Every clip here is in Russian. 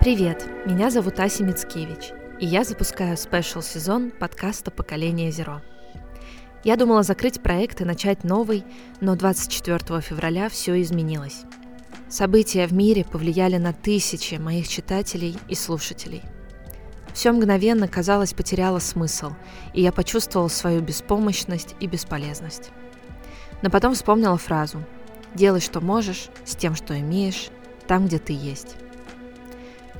Привет, меня зовут Ася Мицкевич, и я запускаю спешл сезон подкаста «Поколение Зеро». Я думала закрыть проект и начать новый, но 24 февраля все изменилось. События в мире повлияли на тысячи моих читателей и слушателей. Все мгновенно, казалось, потеряло смысл, и я почувствовал свою беспомощность и бесполезность. Но потом вспомнила фразу «Делай, что можешь, с тем, что имеешь, там, где ты есть».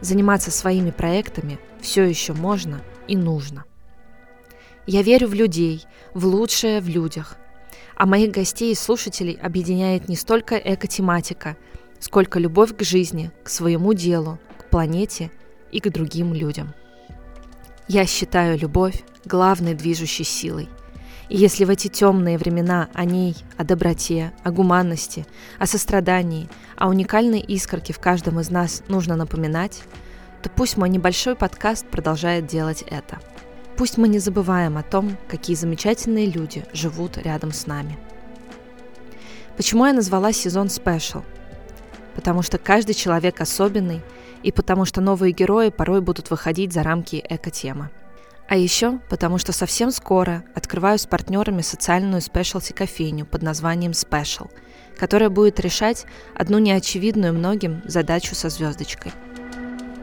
Заниматься своими проектами все еще можно и нужно. Я верю в людей, в лучшее в людях. А моих гостей и слушателей объединяет не столько эко-тематика, сколько любовь к жизни, к своему делу, к планете и к другим людям. Я считаю любовь главной движущей силой. И если в эти темные времена о ней, о доброте, о гуманности, о сострадании, о уникальной искорке в каждом из нас нужно напоминать, то пусть мой небольшой подкаст продолжает делать это. Пусть мы не забываем о том, какие замечательные люди живут рядом с нами. Почему я назвала сезон Special? Потому что каждый человек особенный, и потому что новые герои порой будут выходить за рамки эко-темы. А еще потому, что совсем скоро открываю с партнерами социальную спешлти-кофейню под названием Special, которая будет решать одну неочевидную многим задачу со звездочкой.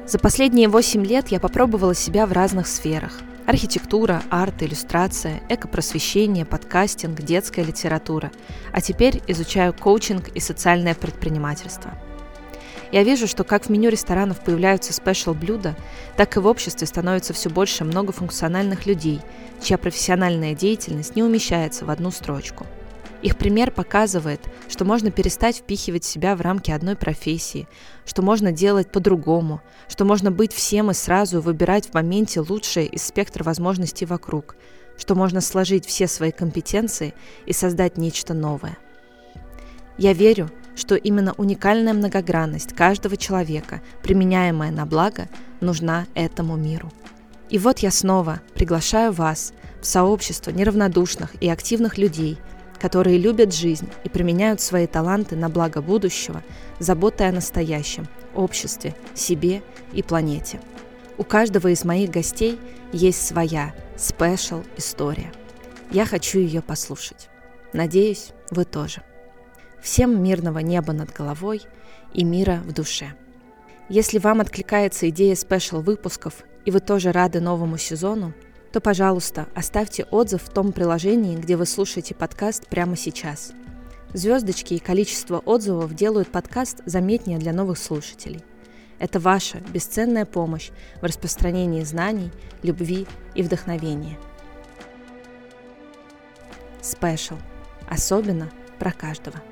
За последние 8 лет я попробовала себя в разных сферах. Архитектура, арт, иллюстрация, экопросвещение, подкастинг, детская литература. А теперь изучаю коучинг и социальное предпринимательство – я вижу, что как в меню ресторанов появляются спешл-блюда, так и в обществе становится все больше многофункциональных людей, чья профессиональная деятельность не умещается в одну строчку. Их пример показывает, что можно перестать впихивать себя в рамки одной профессии, что можно делать по-другому, что можно быть всем и сразу выбирать в моменте лучшее из спектра возможностей вокруг, что можно сложить все свои компетенции и создать нечто новое. Я верю, что именно уникальная многогранность каждого человека, применяемая на благо, нужна этому миру. И вот я снова приглашаю вас в сообщество неравнодушных и активных людей, которые любят жизнь и применяют свои таланты на благо будущего, заботой о настоящем, обществе, себе и планете. У каждого из моих гостей есть своя спешл история. Я хочу ее послушать. Надеюсь, вы тоже. Всем мирного неба над головой и мира в душе. Если вам откликается идея спешл выпусков и вы тоже рады новому сезону, то, пожалуйста, оставьте отзыв в том приложении, где вы слушаете подкаст прямо сейчас. Звездочки и количество отзывов делают подкаст заметнее для новых слушателей. Это ваша бесценная помощь в распространении знаний, любви и вдохновения. Спешл. Особенно про каждого.